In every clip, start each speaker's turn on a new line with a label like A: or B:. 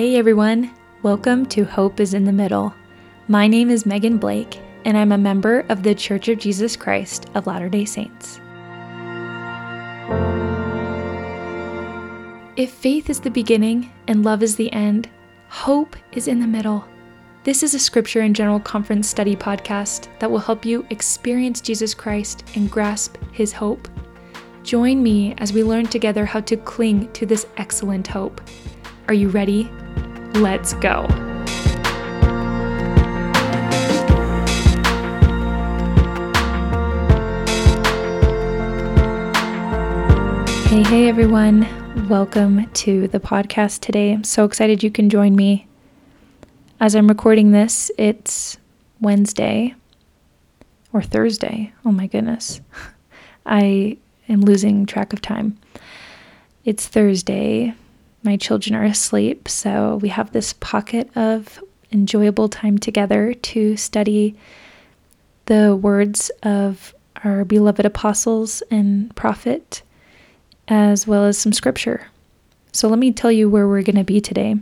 A: Hey everyone, welcome to Hope is in the Middle. My name is Megan Blake, and I'm a member of the Church of Jesus Christ of Latter day Saints. If faith is the beginning and love is the end, hope is in the middle. This is a scripture and general conference study podcast that will help you experience Jesus Christ and grasp his hope. Join me as we learn together how to cling to this excellent hope. Are you ready? Let's go. Hey, hey, everyone. Welcome to the podcast today. I'm so excited you can join me. As I'm recording this, it's Wednesday or Thursday. Oh my goodness. I am losing track of time. It's Thursday. My children are asleep, so we have this pocket of enjoyable time together to study the words of our beloved apostles and prophet as well as some scripture. So let me tell you where we're going to be today.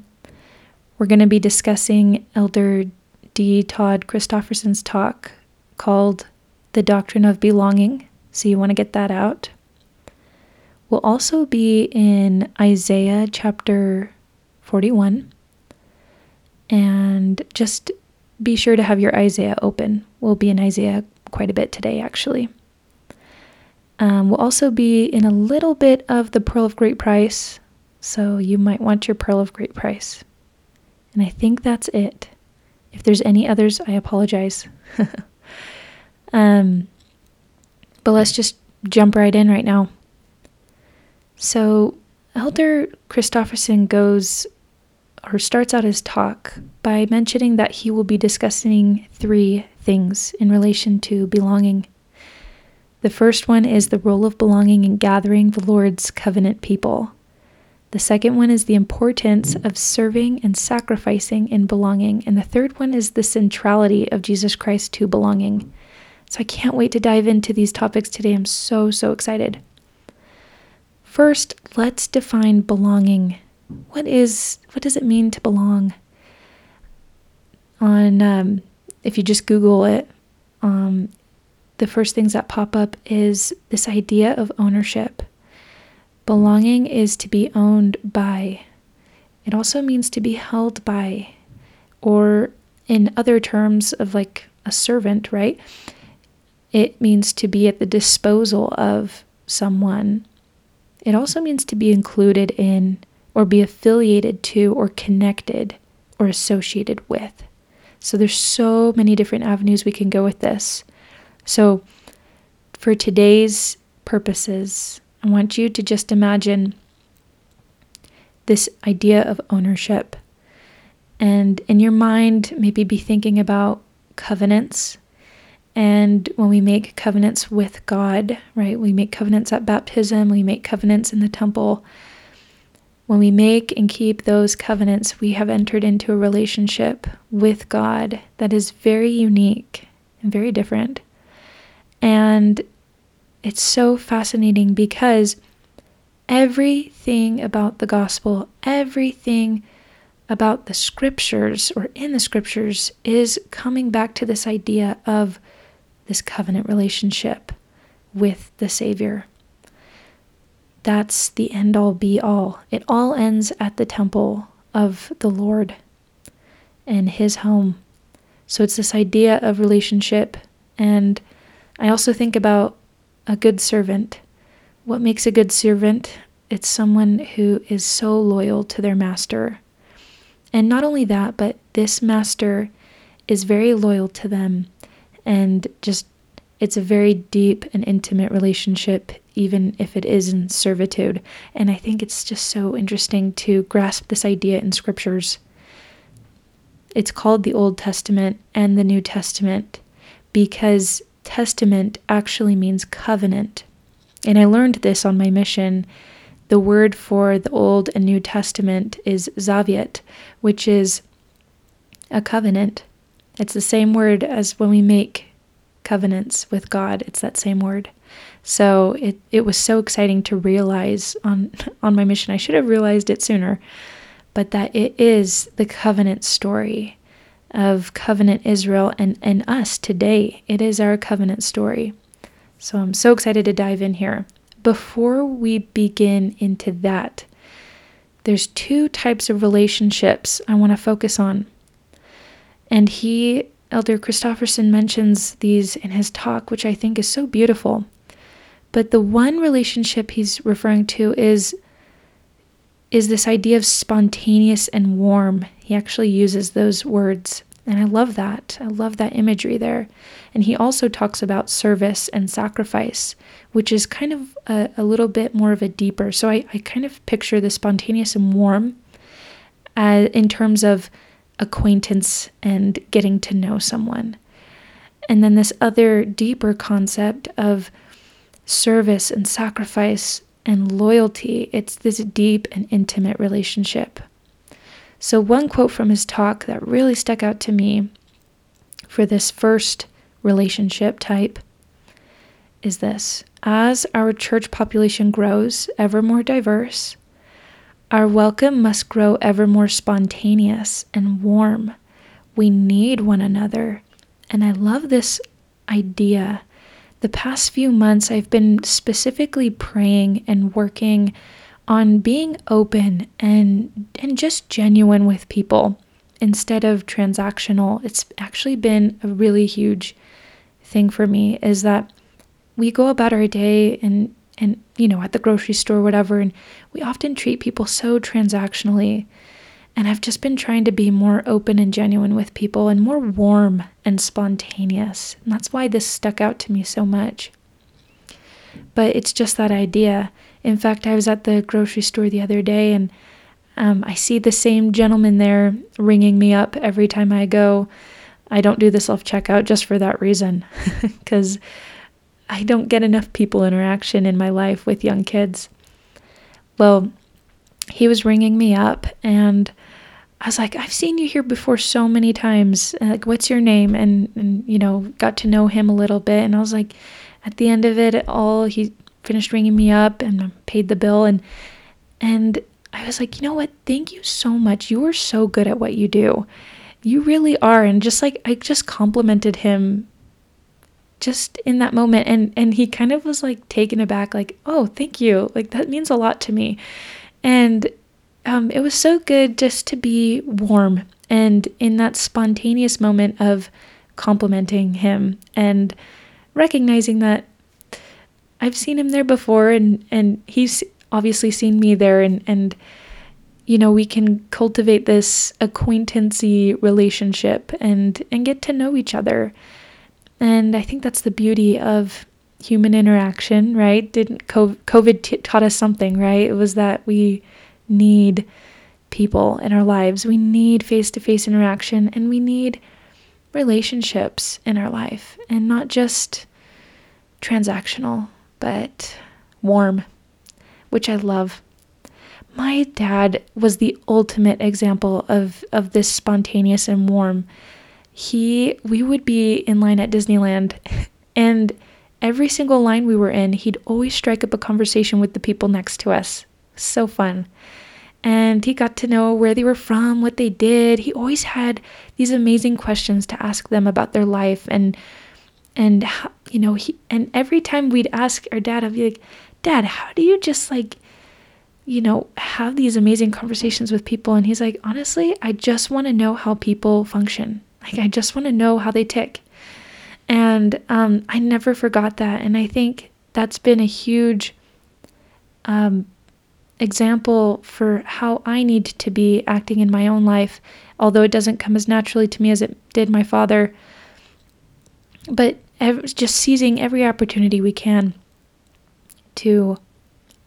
A: We're going to be discussing Elder D. Todd Christofferson's talk called The Doctrine of Belonging. So you want to get that out. We'll also be in Isaiah chapter 41. And just be sure to have your Isaiah open. We'll be in Isaiah quite a bit today, actually. Um, we'll also be in a little bit of the Pearl of Great Price, so you might want your Pearl of Great Price. And I think that's it. If there's any others, I apologize. um, but let's just jump right in right now. So, Elder Christofferson goes or starts out his talk by mentioning that he will be discussing three things in relation to belonging. The first one is the role of belonging in gathering the Lord's covenant people. The second one is the importance of serving and sacrificing in belonging. And the third one is the centrality of Jesus Christ to belonging. So I can't wait to dive into these topics today. I'm so, so excited. First, let's define belonging. What is what does it mean to belong? On um, if you just Google it, um, the first things that pop up is this idea of ownership. Belonging is to be owned by. It also means to be held by, or in other terms of like a servant, right? It means to be at the disposal of someone. It also means to be included in, or be affiliated to, or connected, or associated with. So there's so many different avenues we can go with this. So, for today's purposes, I want you to just imagine this idea of ownership. And in your mind, maybe be thinking about covenants. And when we make covenants with God, right, we make covenants at baptism, we make covenants in the temple. When we make and keep those covenants, we have entered into a relationship with God that is very unique and very different. And it's so fascinating because everything about the gospel, everything about the scriptures or in the scriptures is coming back to this idea of this covenant relationship with the Savior. That's the end all be all. It all ends at the temple of the Lord and His home. So it's this idea of relationship and I also think about a good servant. What makes a good servant? It's someone who is so loyal to their master. And not only that, but this master is very loyal to them and just it's a very deep and intimate relationship, even if it is in servitude. And I think it's just so interesting to grasp this idea in scriptures. It's called the Old Testament and the New Testament because testament actually means covenant. And I learned this on my mission. The word for the Old and New Testament is zavet, which is a covenant. It's the same word as when we make covenants with God. It's that same word. So it, it was so exciting to realize on on my mission. I should have realized it sooner. but that it is the covenant story of covenant Israel and, and us today. It is our covenant story. So I'm so excited to dive in here. Before we begin into that, there's two types of relationships I want to focus on. And he, Elder Christofferson, mentions these in his talk, which I think is so beautiful. But the one relationship he's referring to is is this idea of spontaneous and warm. He actually uses those words. And I love that. I love that imagery there. And he also talks about service and sacrifice, which is kind of a, a little bit more of a deeper. So I, I kind of picture the spontaneous and warm uh, in terms of acquaintance and getting to know someone. And then this other deeper concept of service and sacrifice and loyalty. It's this deep and intimate relationship. So, one quote from his talk that really stuck out to me for this first relationship type is this As our church population grows ever more diverse, our welcome must grow ever more spontaneous and warm. We need one another. And I love this idea the past few months, I've been specifically praying and working on being open and and just genuine with people instead of transactional. It's actually been a really huge thing for me is that we go about our day and and you know at the grocery store whatever and we often treat people so transactionally and I've just been trying to be more open and genuine with people and more warm and spontaneous. And that's why this stuck out to me so much. But it's just that idea. In fact, I was at the grocery store the other day and um, I see the same gentleman there ringing me up every time I go. I don't do the self checkout just for that reason, because I don't get enough people interaction in my life with young kids. Well, he was ringing me up and I was like, I've seen you here before so many times. Uh, like, what's your name? And, and, you know, got to know him a little bit. And I was like, at the end of it all, he finished ringing me up and paid the bill. And, and I was like, you know what? Thank you so much. You are so good at what you do. You really are. And just like, I just complimented him just in that moment. And, and he kind of was like taken aback, like, oh, thank you. Like, that means a lot to me. And um, it was so good just to be warm and in that spontaneous moment of complimenting him and recognizing that I've seen him there before and, and he's obviously seen me there and, and you know we can cultivate this acquaintancy relationship and and get to know each other and i think that's the beauty of human interaction right didn't covid t- taught us something right it was that we need people in our lives. We need face to face interaction and we need relationships in our life and not just transactional, but warm, which I love. My dad was the ultimate example of, of this spontaneous and warm. He we would be in line at Disneyland and every single line we were in, he'd always strike up a conversation with the people next to us. So fun and he got to know where they were from, what they did. He always had these amazing questions to ask them about their life and and you know, he and every time we'd ask our dad, I'd be like, "Dad, how do you just like you know, have these amazing conversations with people?" And he's like, "Honestly, I just want to know how people function. Like I just want to know how they tick." And um, I never forgot that, and I think that's been a huge um, example for how I need to be acting in my own life, although it doesn't come as naturally to me as it did my father. But just seizing every opportunity we can to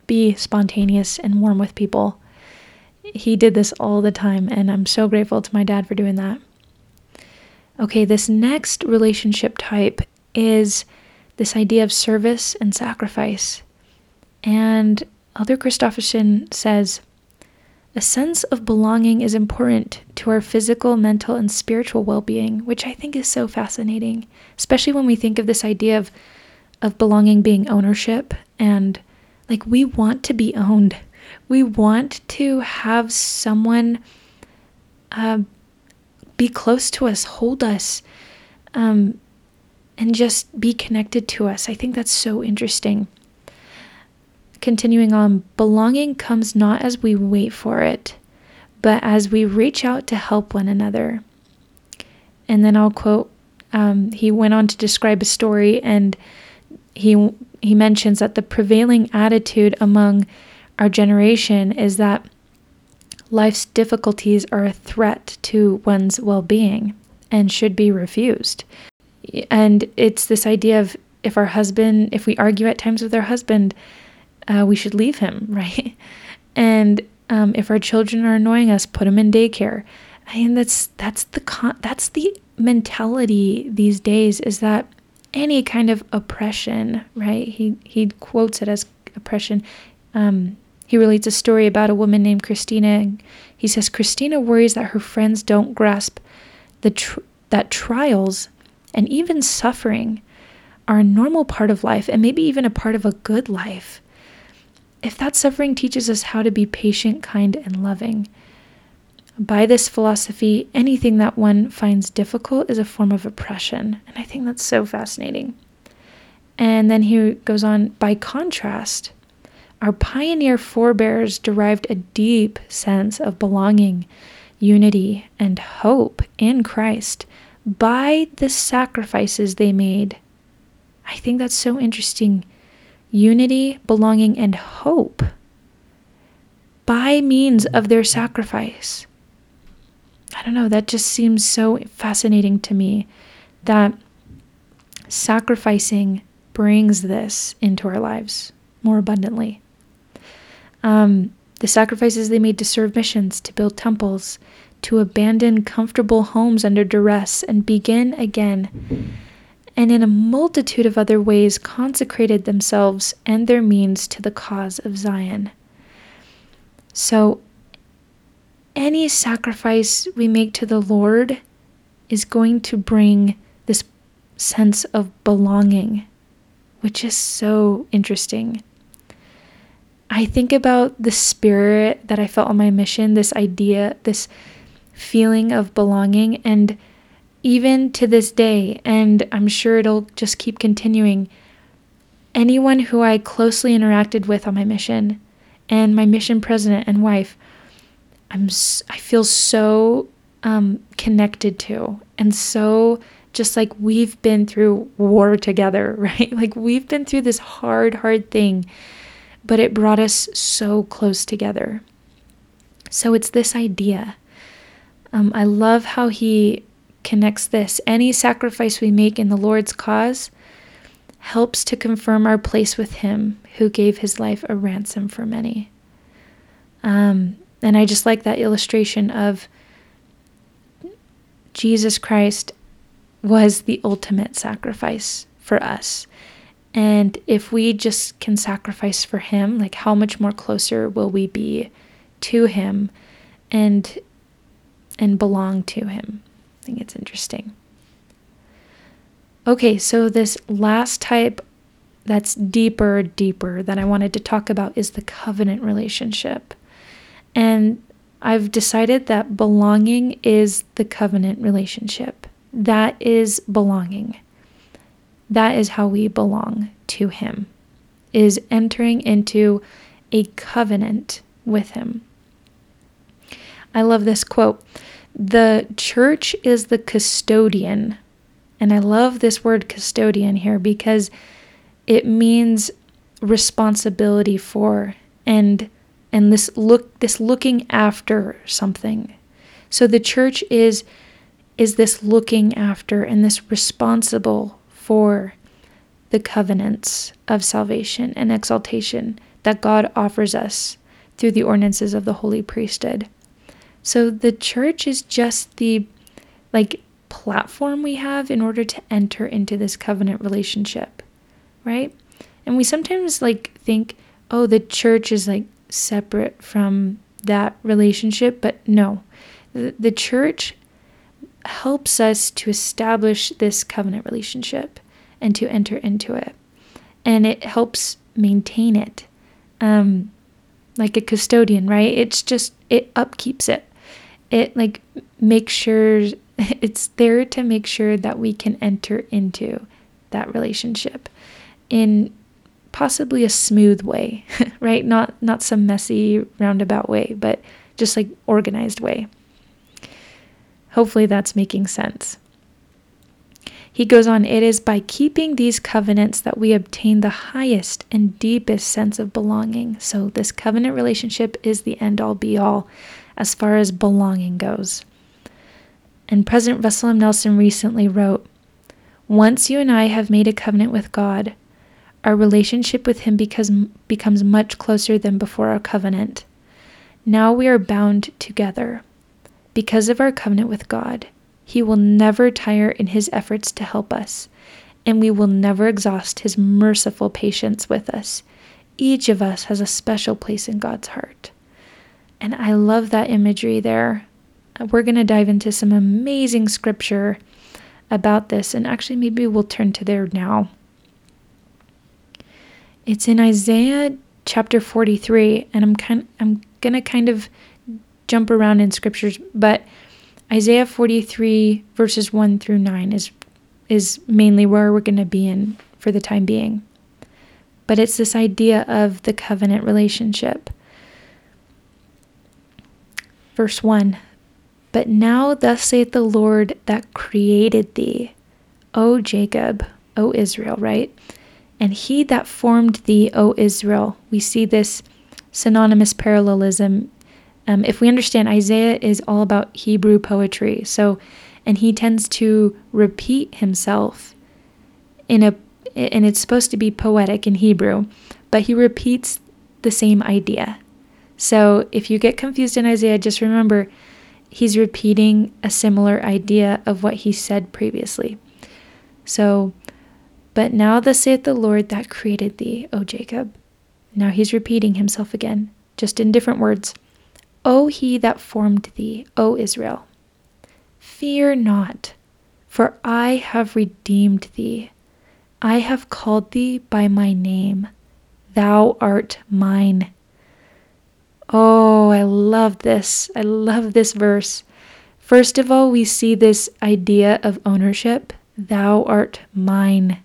A: be spontaneous and warm with people. He did this all the time, and I'm so grateful to my dad for doing that. Okay, this next relationship type is this idea of service and sacrifice. And Elder Christofferson says, a sense of belonging is important to our physical, mental, and spiritual well being, which I think is so fascinating, especially when we think of this idea of, of belonging being ownership and like we want to be owned. we want to have someone uh, be close to us, hold us, um, and just be connected to us. I think that's so interesting. Continuing on, belonging comes not as we wait for it, but as we reach out to help one another. And then I'll quote, um, he went on to describe a story and he he mentions that the prevailing attitude among our generation is that life's difficulties are a threat to one's well being and should be refused. And it's this idea of if our husband, if we argue at times with our husband, uh, we should leave him, right? And um, if our children are annoying us, put them in daycare. I mean, that's that's the con- that's the mentality these days. Is that any kind of oppression, right? He he quotes it as oppression. Um, he relates a story about a woman named Christina. He says Christina worries that her friends don't grasp the tr- that trials and even suffering are a normal part of life and maybe even a part of a good life. If that suffering teaches us how to be patient, kind, and loving, by this philosophy, anything that one finds difficult is a form of oppression. And I think that's so fascinating. And then he goes on, by contrast, our pioneer forebears derived a deep sense of belonging, unity, and hope in Christ by the sacrifices they made. I think that's so interesting. Unity, belonging, and hope by means of their sacrifice. I don't know, that just seems so fascinating to me that sacrificing brings this into our lives more abundantly. Um, the sacrifices they made to serve missions, to build temples, to abandon comfortable homes under duress and begin again, and in a multitude of other ways consecrated themselves and their means to the cause of Zion. So, any sacrifice we make to the Lord is going to bring this sense of belonging, which is so interesting. I think about the spirit that I felt on my mission, this idea, this feeling of belonging, and even to this day, and I'm sure it'll just keep continuing. Anyone who I closely interacted with on my mission, and my mission president and wife, I'm I feel so um, connected to, and so just like we've been through war together, right? Like we've been through this hard, hard thing but it brought us so close together. So it's this idea. Um, I love how he connects this. Any sacrifice we make in the Lord's cause helps to confirm our place with Him who gave His life a ransom for many. Um, and I just like that illustration of Jesus Christ was the ultimate sacrifice for us. And if we just can sacrifice for him, like how much more closer will we be to him and and belong to him? I think it's interesting. Okay, so this last type that's deeper, deeper that I wanted to talk about is the covenant relationship. And I've decided that belonging is the covenant relationship. That is belonging. That is how we belong to Him, is entering into a covenant with Him. I love this quote. The church is the custodian. And I love this word custodian here because it means responsibility for and and this look this looking after something. So the church is is this looking after and this responsible for the covenants of salvation and exaltation that God offers us through the ordinances of the holy priesthood. So the church is just the like platform we have in order to enter into this covenant relationship, right? And we sometimes like think, oh, the church is like separate from that relationship, but no. The, church helps us to establish this covenant relationship and to enter into it. And it helps maintain it. Um, like a custodian, right? It's just, it upkeeps it. It like makes sure it's there to make sure that we can enter into that relationship in possibly a smooth way, right? Not not some messy roundabout way, but just like organized way. Hopefully that's making sense. He goes on, it is by keeping these covenants that we obtain the highest and deepest sense of belonging. So, this covenant relationship is the end all be all as far as belonging goes. And President Russell M. Nelson recently wrote Once you and I have made a covenant with God, our relationship with Him becomes, becomes much closer than before our covenant. Now we are bound together. Because of our covenant with God, He will never tire in His efforts to help us, and we will never exhaust His merciful patience with us. Each of us has a special place in God's heart. And I love that imagery there. We're going to dive into some amazing scripture about this, and actually, maybe we'll turn to there now. It's in Isaiah chapter 43, and I'm kind I'm going to kind of jump around in scriptures, but Isaiah 43 verses 1 through 9 is is mainly where we're going to be in for the time being. But it's this idea of the covenant relationship. Verse 1 But now, thus saith the Lord that created thee, O Jacob, O Israel, right? And he that formed thee, O Israel. We see this synonymous parallelism. Um, if we understand, Isaiah is all about Hebrew poetry. So, and he tends to repeat himself in a, and it's supposed to be poetic in Hebrew, but he repeats the same idea. So if you get confused in Isaiah, just remember he's repeating a similar idea of what he said previously. So but now thus saith the Lord that created thee, O Jacob. Now he's repeating himself again, just in different words. O he that formed thee, O Israel. Fear not, for I have redeemed thee. I have called thee by my name. Thou art mine. Oh, I love this. I love this verse. First of all, we see this idea of ownership. Thou art mine.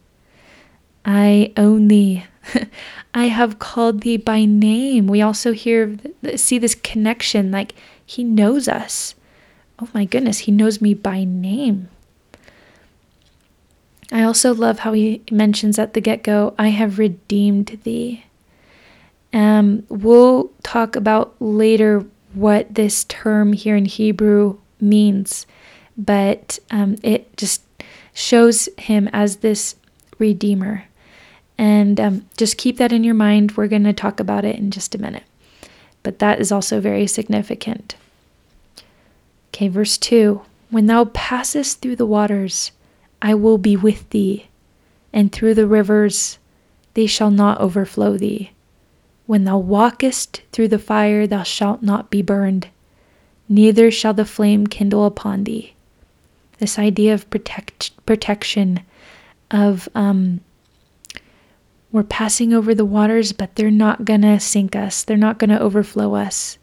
A: I own thee. I have called thee by name. We also hear see this connection like he knows us. Oh my goodness, he knows me by name. I also love how he mentions at the get-go, I have redeemed thee. Um, we'll talk about later what this term here in Hebrew means, but um, it just shows him as this redeemer. And um, just keep that in your mind. We're going to talk about it in just a minute. But that is also very significant. Okay, verse 2 When thou passest through the waters, I will be with thee, and through the rivers, they shall not overflow thee. When thou walkest through the fire, thou shalt not be burned, neither shall the flame kindle upon thee. This idea of protect, protection, of um, we're passing over the waters, but they're not going to sink us, they're not going to overflow us.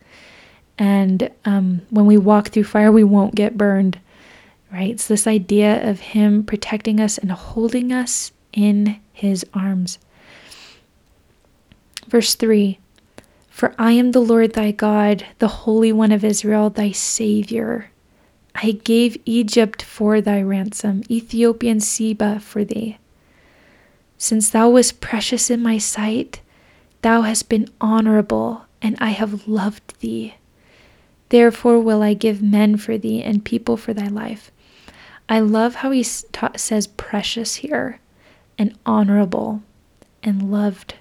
A: And um, when we walk through fire, we won't get burned, right? It's this idea of Him protecting us and holding us in His arms. Verse 3 For I am the Lord thy God, the Holy One of Israel, thy Savior. I gave Egypt for thy ransom, Ethiopian Seba for thee. Since thou wast precious in my sight, thou hast been honorable, and I have loved thee. Therefore will I give men for thee and people for thy life. I love how he ta- says precious here, and honorable, and loved.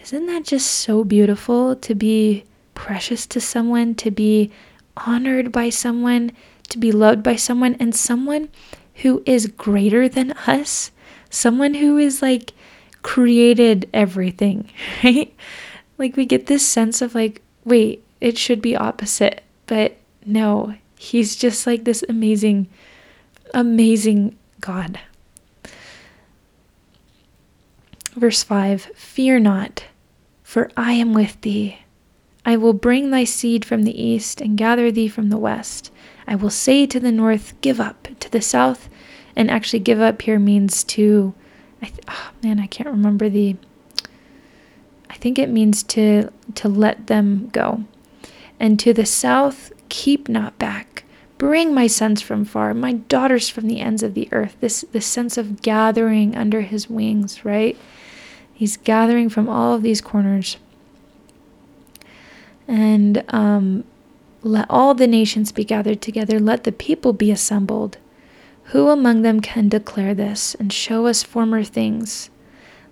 A: Isn't that just so beautiful to be precious to someone, to be honored by someone, to be loved by someone, and someone who is greater than us? Someone who is like created everything, right? Like we get this sense of like, wait, it should be opposite, but no, he's just like this amazing, amazing God. Verse 5 Fear not, For I am with thee. I will bring thy seed from the east and gather thee from the west. I will say to the north, Give up, to the south, and actually, give up here means to, I th- oh, man, I can't remember the, I think it means to, to let them go. And to the south, keep not back. Bring my sons from far, my daughters from the ends of the earth. This, this sense of gathering under his wings, right? He's gathering from all of these corners. And um, let all the nations be gathered together. Let the people be assembled. Who among them can declare this and show us former things?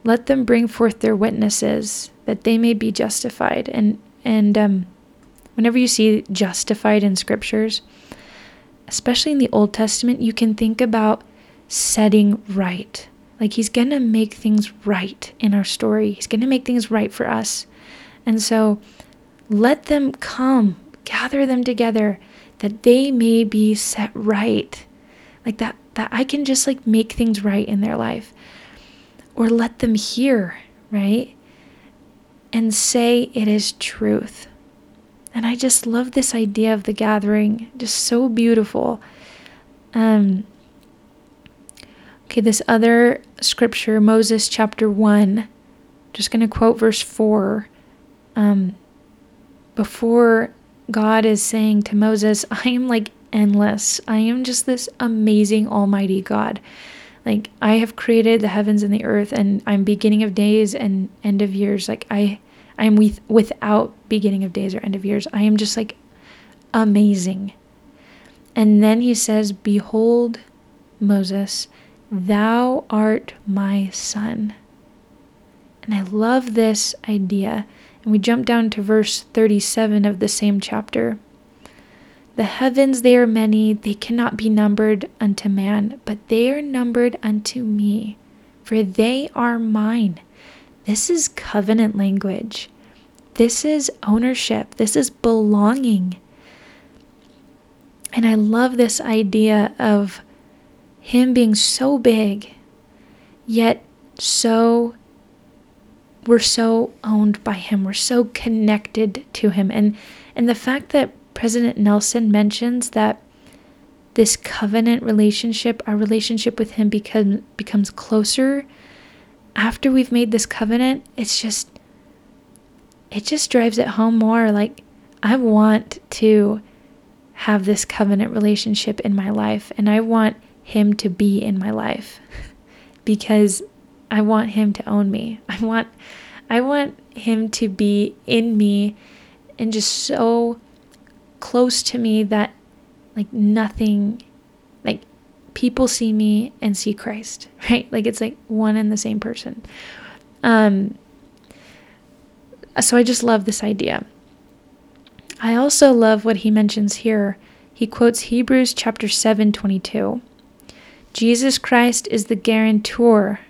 A: Let them bring forth their witnesses, that they may be justified. And and um, whenever you see justified in scriptures, especially in the Old Testament, you can think about setting right. Like he's going to make things right in our story. He's going to make things right for us. And so let them come, gather them together that they may be set right like that that I can just like make things right in their life or let them hear, right? And say it is truth. And I just love this idea of the gathering, just so beautiful. Um Okay, this other scripture, Moses chapter 1, just going to quote verse 4. Um, before God is saying to Moses, I am like endless. I am just this amazing Almighty God. Like I have created the heavens and the earth, and I'm beginning of days and end of years. Like I, I am with without beginning of days or end of years. I am just like amazing. And then he says, "Behold, Moses, thou art my son." And I love this idea. And we jump down to verse 37 of the same chapter. The heavens, they are many, they cannot be numbered unto man, but they are numbered unto me, for they are mine. This is covenant language. This is ownership. This is belonging. And I love this idea of him being so big, yet so, we're so owned by him. We're so connected to him. And, and the fact that President Nelson mentions that this covenant relationship, our relationship with him become, becomes closer after we've made this covenant. It's just, it just drives it home more. Like, I want to have this covenant relationship in my life, and I want him to be in my life because I want him to own me. I want, I want him to be in me and just so close to me that like nothing like people see me and see Christ, right? Like it's like one and the same person. Um so I just love this idea. I also love what he mentions here. He quotes Hebrews chapter 7 22. Jesus Christ is the guarantor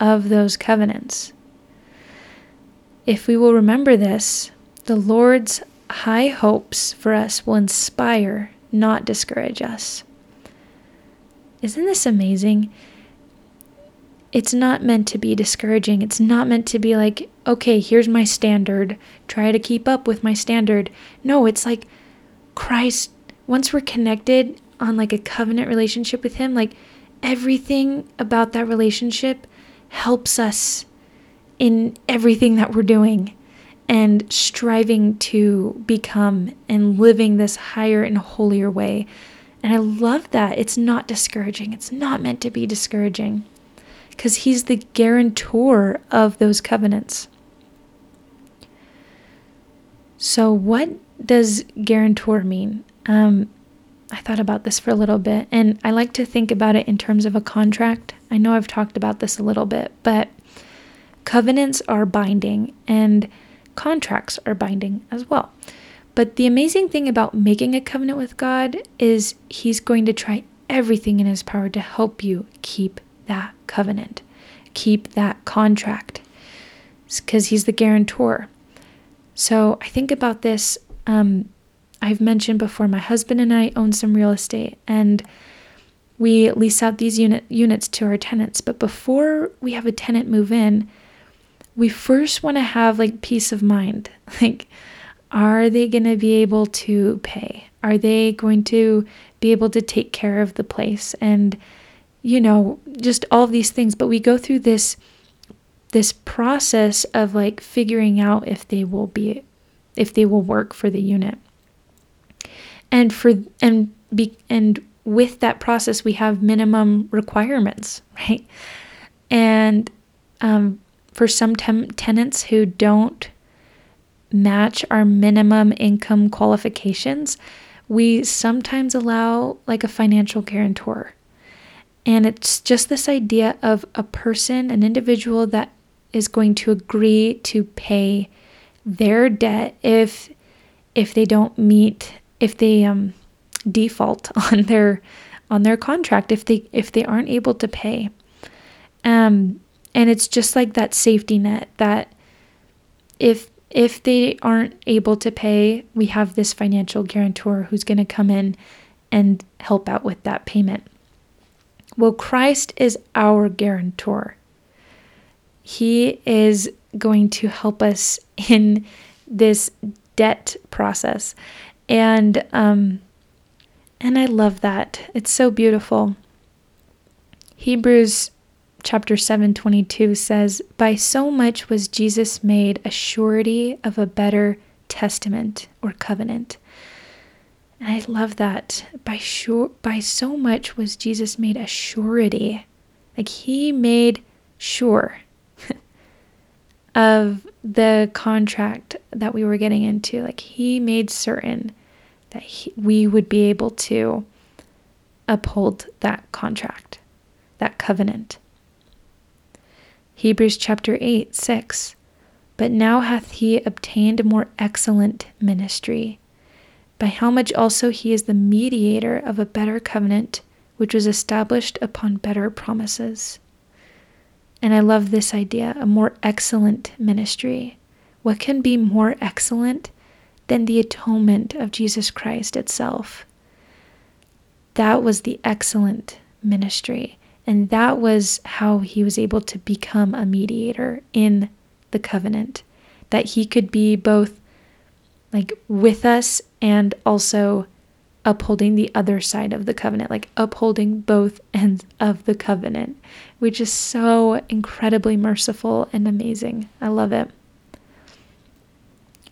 A: of those covenants. If we will remember this, the Lord's high hopes for us will inspire, not discourage us. Isn't this amazing? It's not meant to be discouraging. It's not meant to be like, okay, here's my standard. Try to keep up with my standard. No, it's like Christ, once we're connected on like a covenant relationship with Him, like everything about that relationship helps us in everything that we're doing and striving to become and living this higher and holier way. And I love that. It's not discouraging. It's not meant to be discouraging because He's the guarantor of those covenants. So, what does guarantor mean? Um, I thought about this for a little bit, and I like to think about it in terms of a contract. I know I've talked about this a little bit, but covenants are binding, and contracts are binding as well. But the amazing thing about making a covenant with God is He's going to try everything in His power to help you keep that covenant, keep that contract, because He's the guarantor. So I think about this. Um, I've mentioned before, my husband and I own some real estate, and we lease out these unit units to our tenants. But before we have a tenant move in, we first want to have like peace of mind. Like, are they going to be able to pay? Are they going to be able to take care of the place? And, you know, just all of these things. But we go through this this process of like figuring out if they will be if they will work for the unit and for and be and with that process we have minimum requirements right and um, for some tem- tenants who don't match our minimum income qualifications we sometimes allow like a financial guarantor. And it's just this idea of a person an individual that is going to agree to pay their debt if if they don't meet if they um, default on their on their contract if they if they aren't able to pay. Um and it's just like that safety net that if if they aren't able to pay we have this financial guarantor who's going to come in and help out with that payment well christ is our guarantor he is going to help us in this debt process. And um and I love that. It's so beautiful. Hebrews chapter 7:22 says, "By so much was Jesus made a surety of a better testament or covenant." And I love that. By sure by so much was Jesus made a surety. Like he made sure of the contract that we were getting into. Like he made certain that he, we would be able to uphold that contract, that covenant. Hebrews chapter 8, 6. But now hath he obtained a more excellent ministry, by how much also he is the mediator of a better covenant, which was established upon better promises. And I love this idea a more excellent ministry. What can be more excellent than the atonement of Jesus Christ itself? That was the excellent ministry. And that was how he was able to become a mediator in the covenant, that he could be both like with us and also upholding the other side of the covenant, like upholding both ends of the covenant, which is so incredibly merciful and amazing. I love it.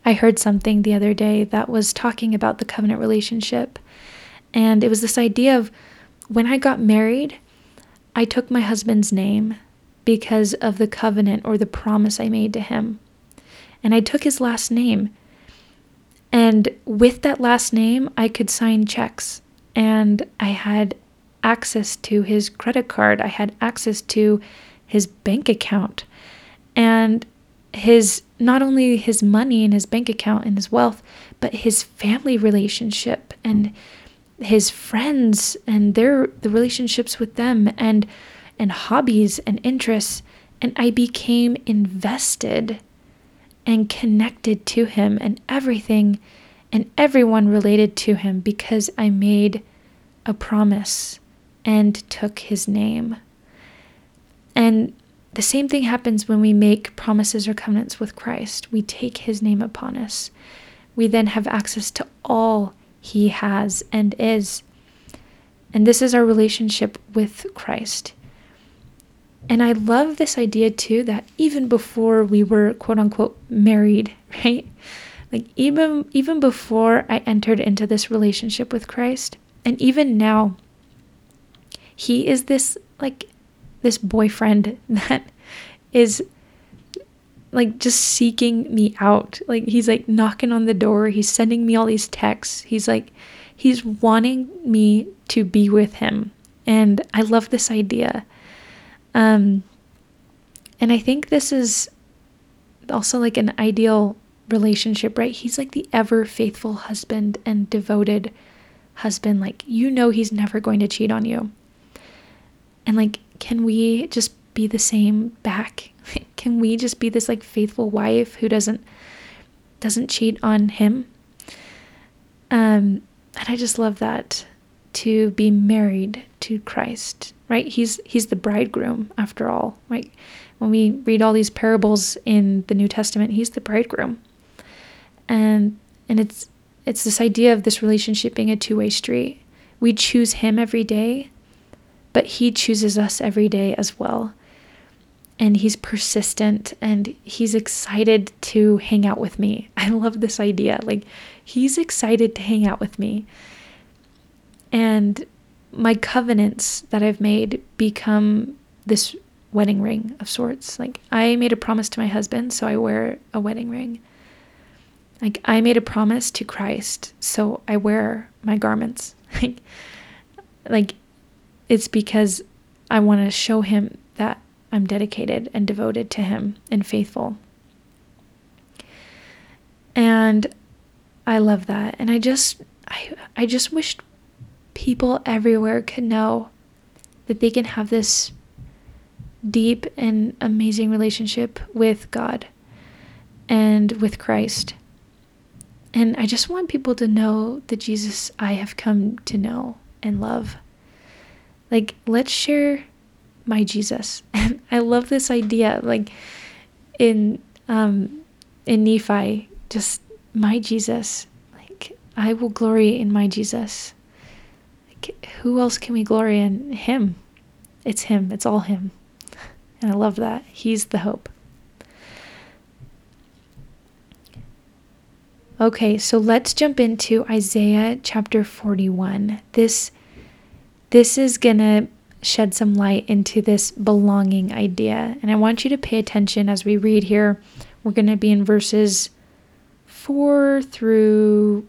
A: I heard something the other day that was talking about the covenant relationship. And it was this idea of when I got married, I took my husband's name because of the covenant or the promise I made to him. And I took his last name and with that last name, I could sign checks and I had access to his credit card. I had access to his bank account and his not only his money and his bank account and his wealth, but his family relationship and his friends and their the relationships with them and and hobbies and interests and I became invested and connected to him and everything and everyone related to him because I made a promise and took his name. And the same thing happens when we make promises or covenants with Christ. We take his name upon us. We then have access to all he has and is. And this is our relationship with Christ. And I love this idea too that even before we were quote unquote married, right? Like even even before I entered into this relationship with Christ, and even now, he is this like this boyfriend that is like just seeking me out. Like he's like knocking on the door, he's sending me all these texts. He's like he's wanting me to be with him. And I love this idea um, and I think this is also like an ideal relationship, right? He's like the ever faithful husband and devoted husband. Like, you know, he's never going to cheat on you. And like, can we just be the same back? can we just be this like faithful wife who doesn't doesn't cheat on him? Um, and I just love that. to be married to Christ, right? He's he's the bridegroom after all, right? When we read all these parables in the New Testament, he's the bridegroom. And and it's it's this idea of this relationship being a two-way street. We choose him every day, but he chooses us every day as well. And he's persistent and he's excited to hang out with me. I love this idea. Like he's excited to hang out with me. And my covenants that I've made become this wedding ring of sorts. Like I made a promise to my husband, so I wear a wedding ring. Like I made a promise to Christ, so I wear my garments. like like it's because I want to show him I'm dedicated and devoted to him and faithful. And I love that. And I just I I just wish people everywhere could know that they can have this deep and amazing relationship with God and with Christ. And I just want people to know the Jesus I have come to know and love. Like, let's share my Jesus. And I love this idea. Like in um in Nephi, just my Jesus. Like I will glory in my Jesus. Like who else can we glory in? Him. It's him. It's all him. And I love that. He's the hope. Okay, so let's jump into Isaiah chapter 41. This this is going to shed some light into this belonging idea. And I want you to pay attention as we read here. We're going to be in verses 4 through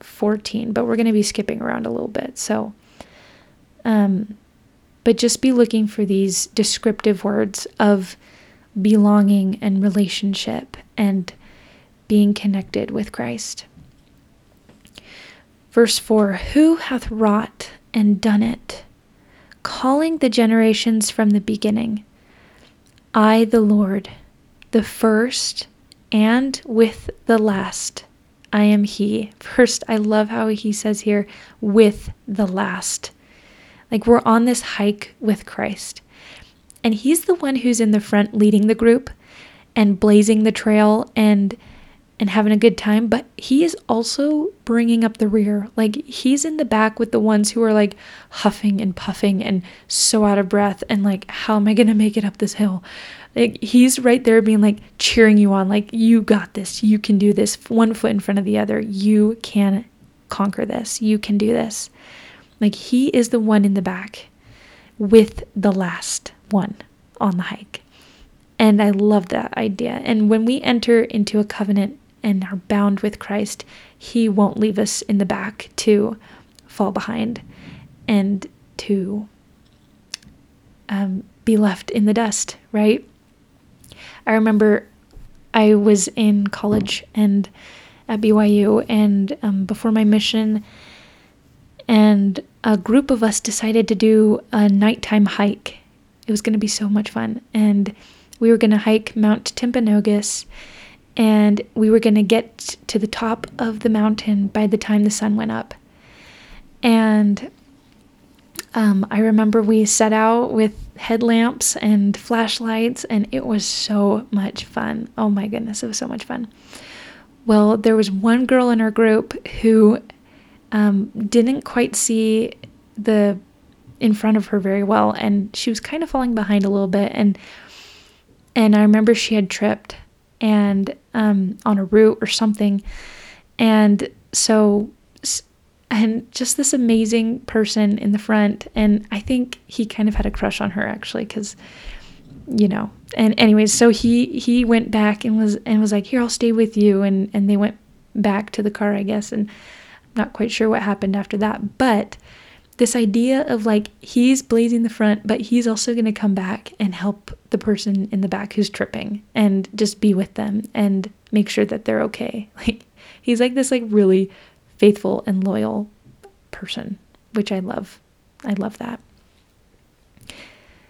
A: 14, but we're going to be skipping around a little bit. So um but just be looking for these descriptive words of belonging and relationship and being connected with Christ. Verse 4 Who hath wrought and done it, calling the generations from the beginning? I, the Lord, the first and with the last. I am He. First, I love how He says here, with the last. Like we're on this hike with Christ. And he's the one who's in the front leading the group and blazing the trail and and having a good time, but he is also bringing up the rear. Like he's in the back with the ones who are like huffing and puffing and so out of breath and like how am I going to make it up this hill? Like he's right there being like cheering you on like you got this. You can do this. One foot in front of the other. You can conquer this. You can do this. Like he is the one in the back with the last one on the hike. And I love that idea. And when we enter into a covenant and are bound with Christ, he won't leave us in the back to fall behind and to um, be left in the dust, right? I remember I was in college and at BYU, and um, before my mission, and a group of us decided to do a nighttime hike. It was going to be so much fun. And we were going to hike Mount Timpanogos and we were going to get to the top of the mountain by the time the sun went up. And um, I remember we set out with headlamps and flashlights, and it was so much fun. Oh my goodness, it was so much fun. Well, there was one girl in our group who um, didn't quite see the in front of her very well, and she was kind of falling behind a little bit. And and I remember she had tripped and um, on a root or something, and so and just this amazing person in the front. And I think he kind of had a crush on her actually, because you know. And anyways, so he he went back and was and was like, "Here, I'll stay with you," and and they went back to the car, I guess, and not quite sure what happened after that, but this idea of like he's blazing the front, but he's also going to come back and help the person in the back who's tripping and just be with them and make sure that they're okay. Like he's like this like really faithful and loyal person, which I love. I love that.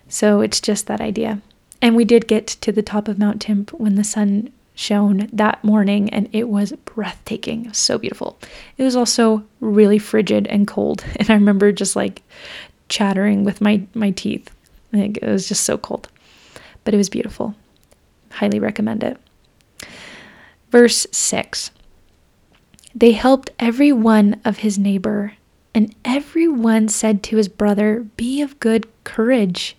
A: So it's just that idea. And we did get to the top of Mount Timp when the sun shone that morning and it was breathtaking. It was so beautiful. It was also really frigid and cold. And I remember just like chattering with my, my teeth. Like, it was just so cold. But it was beautiful. Highly recommend it. Verse 6 They helped every one of his neighbor, and everyone said to his brother, Be of good courage.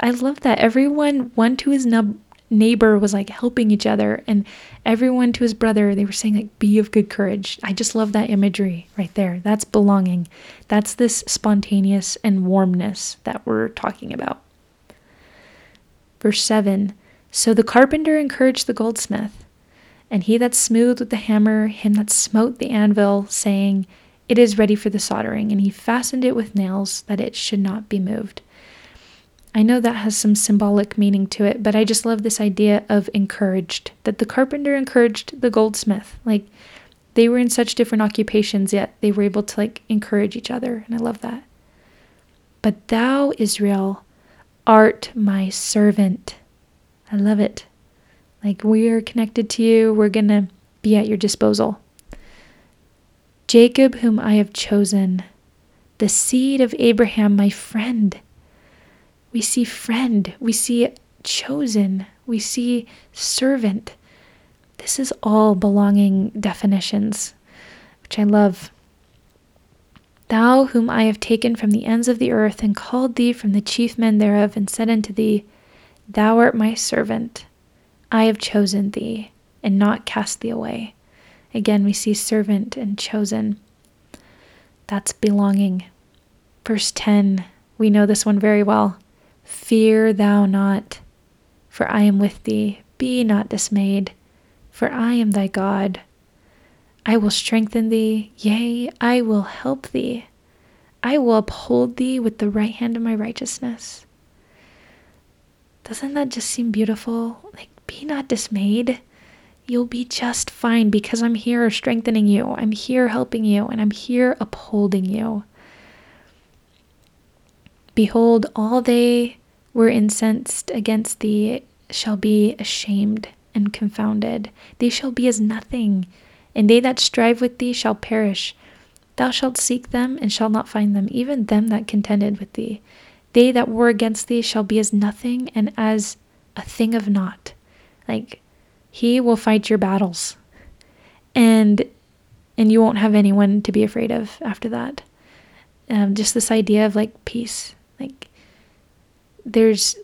A: I love that. Everyone, one to his nub- neighbor, was like helping each other, and everyone to his brother, they were saying, like, Be of good courage. I just love that imagery right there. That's belonging. That's this spontaneous and warmness that we're talking about. Verse 7 So the carpenter encouraged the goldsmith and he that smoothed with the hammer, him that smote the anvil, saying, It is ready for the soldering. And he fastened it with nails, that it should not be moved. I know that has some symbolic meaning to it, but I just love this idea of encouraged, that the carpenter encouraged the goldsmith. Like, they were in such different occupations, yet they were able to, like, encourage each other. And I love that. But thou, Israel, art my servant. I love it. Like we are connected to you, we're going to be at your disposal. Jacob, whom I have chosen, the seed of Abraham, my friend. We see friend, we see chosen, we see servant. This is all belonging definitions, which I love. Thou, whom I have taken from the ends of the earth, and called thee from the chief men thereof, and said unto thee, Thou art my servant, I have chosen thee and not cast thee away. Again, we see servant and chosen. That's belonging. Verse 10, we know this one very well. Fear thou not, for I am with thee. Be not dismayed, for I am thy God. I will strengthen thee, yea, I will help thee. I will uphold thee with the right hand of my righteousness. Doesn't that just seem beautiful? Like, be not dismayed. You'll be just fine because I'm here strengthening you. I'm here helping you, and I'm here upholding you. Behold, all they were incensed against thee shall be ashamed and confounded. They shall be as nothing, and they that strive with thee shall perish. Thou shalt seek them and shalt not find them, even them that contended with thee. They that war against thee shall be as nothing and as a thing of naught. Like he will fight your battles. And and you won't have anyone to be afraid of after that. Um, just this idea of like peace. Like there's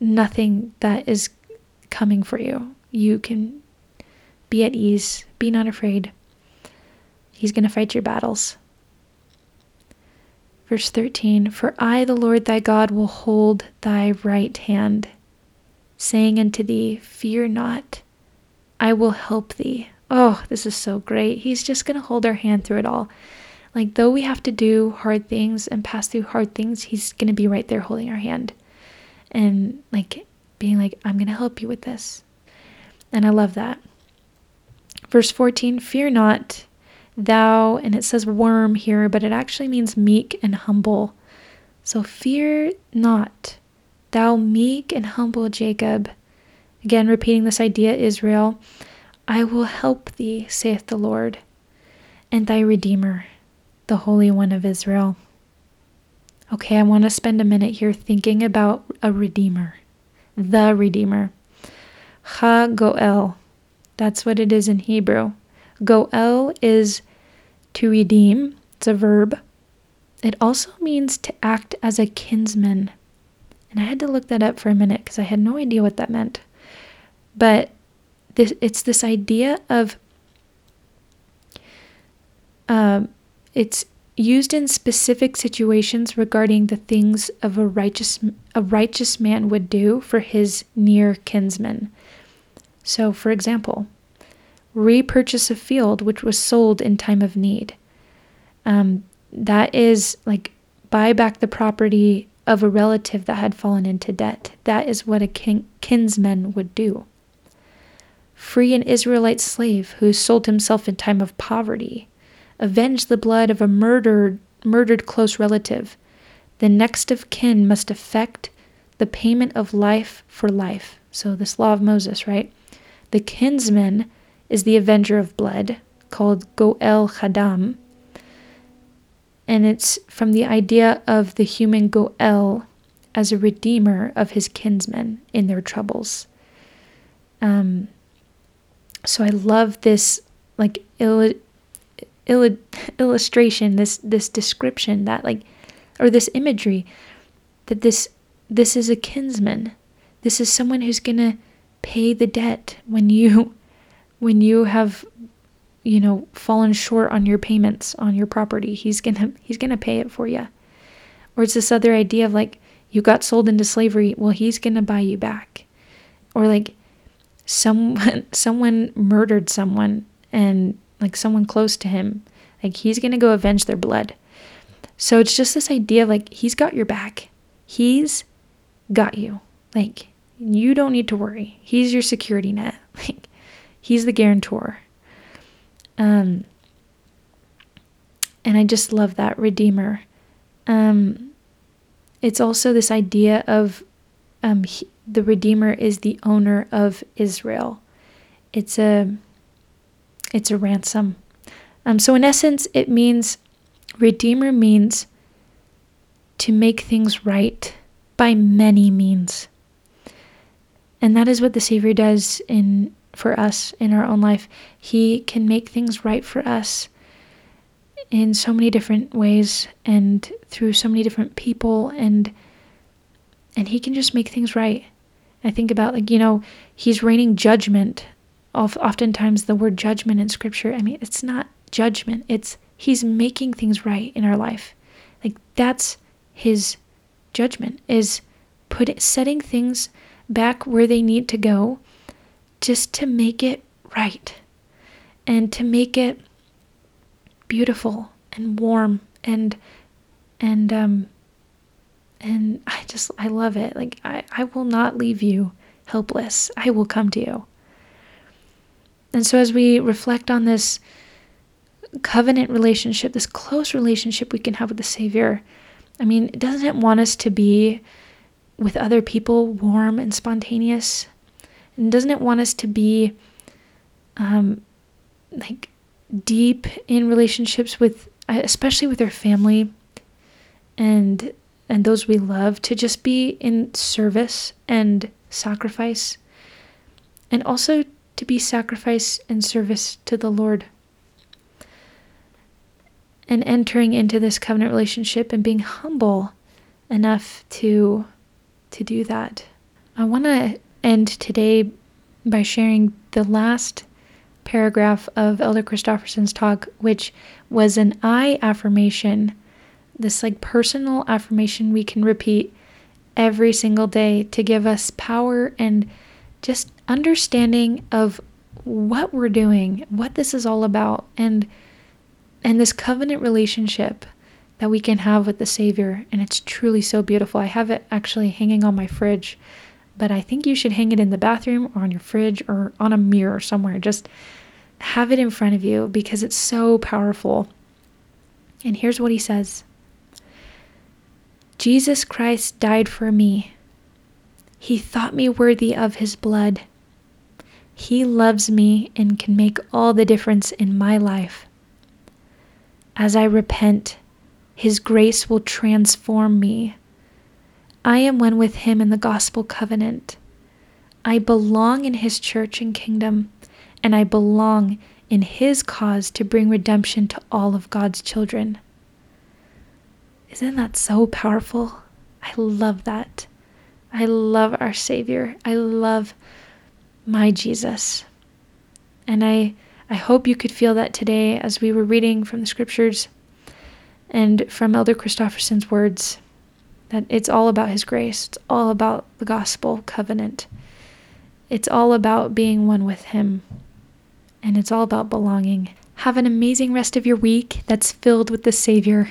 A: nothing that is coming for you. You can be at ease, be not afraid. He's going to fight your battles. Verse 13 For I, the Lord thy God, will hold thy right hand saying unto thee, Fear not, I will help thee. Oh, this is so great. He's just going to hold our hand through it all. Like, though we have to do hard things and pass through hard things, He's going to be right there holding our hand and, like, being like, I'm going to help you with this. And I love that. Verse 14 Fear not, thou, and it says worm here, but it actually means meek and humble. So fear not, Thou meek and humble Jacob. Again, repeating this idea, Israel, I will help thee, saith the Lord, and thy Redeemer, the Holy One of Israel. Okay, I want to spend a minute here thinking about a Redeemer, the Redeemer. Ha Goel. That's what it is in Hebrew. Goel is to redeem, it's a verb. It also means to act as a kinsman and I had to look that up for a minute because I had no idea what that meant. But this, it's this idea of um, it's used in specific situations regarding the things of a righteous a righteous man would do for his near kinsman. So, for example, repurchase a field which was sold in time of need. Um, that is like buy back the property of a relative that had fallen into debt. That is what a kin- kinsman would do. Free an Israelite slave who sold himself in time of poverty. Avenge the blood of a murdered, murdered close relative. The next of kin must effect the payment of life for life. So, this law of Moses, right? The kinsman is the avenger of blood, called Goel Chadam. And it's from the idea of the human Goel as a redeemer of his kinsmen in their troubles. Um, so I love this like il- il- illustration, this this description that like, or this imagery that this this is a kinsman. This is someone who's gonna pay the debt when you when you have you know fallen short on your payments on your property he's gonna he's gonna pay it for you or it's this other idea of like you got sold into slavery well he's gonna buy you back. Or like someone someone murdered someone and like someone close to him like he's gonna go avenge their blood. So it's just this idea of like he's got your back. He's got you. Like you don't need to worry. He's your security net. Like he's the guarantor. Um and i just love that redeemer. Um it's also this idea of um he, the redeemer is the owner of israel. It's a it's a ransom. Um so in essence it means redeemer means to make things right by many means. And that is what the savior does in for us in our own life. He can make things right for us in so many different ways and through so many different people and and he can just make things right. I think about like, you know, he's raining judgment. Oftentimes the word judgment in scripture, I mean, it's not judgment. It's he's making things right in our life. Like that's his judgment is put setting things back where they need to go just to make it right and to make it beautiful and warm and and um and I just I love it. Like I I will not leave you helpless. I will come to you. And so as we reflect on this covenant relationship, this close relationship we can have with the Savior, I mean, doesn't it want us to be with other people warm and spontaneous? And doesn't it want us to be um, like deep in relationships with, especially with our family and and those we love, to just be in service and sacrifice, and also to be sacrifice and service to the Lord. And entering into this covenant relationship and being humble enough to to do that. I want to end today by sharing the last paragraph of Elder Christofferson's talk, which was an I affirmation, this like personal affirmation we can repeat every single day to give us power and just understanding of what we're doing, what this is all about, and and this covenant relationship that we can have with the Savior. And it's truly so beautiful. I have it actually hanging on my fridge but I think you should hang it in the bathroom or on your fridge or on a mirror somewhere. Just have it in front of you because it's so powerful. And here's what he says Jesus Christ died for me. He thought me worthy of his blood. He loves me and can make all the difference in my life. As I repent, his grace will transform me I am one with him in the gospel covenant. I belong in his church and kingdom, and I belong in his cause to bring redemption to all of God's children. Isn't that so powerful? I love that. I love our Savior. I love my Jesus. And I, I hope you could feel that today as we were reading from the scriptures and from Elder Christofferson's words that it's all about His grace, it's all about the gospel covenant, it's all about being one with Him, and it's all about belonging. Have an amazing rest of your week that's filled with the Savior.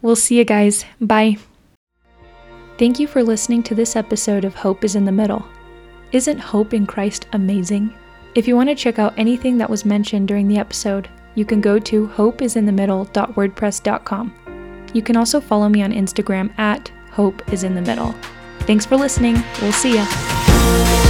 A: We'll see you guys. Bye. Thank you for listening to this episode of Hope is in the Middle. Isn't hope in Christ amazing? If you want to check out anything that was mentioned during the episode, you can go to hopeisinthemiddle.wordpress.com. You can also follow me on Instagram at hope is in the middle. Thanks for listening. We'll see ya.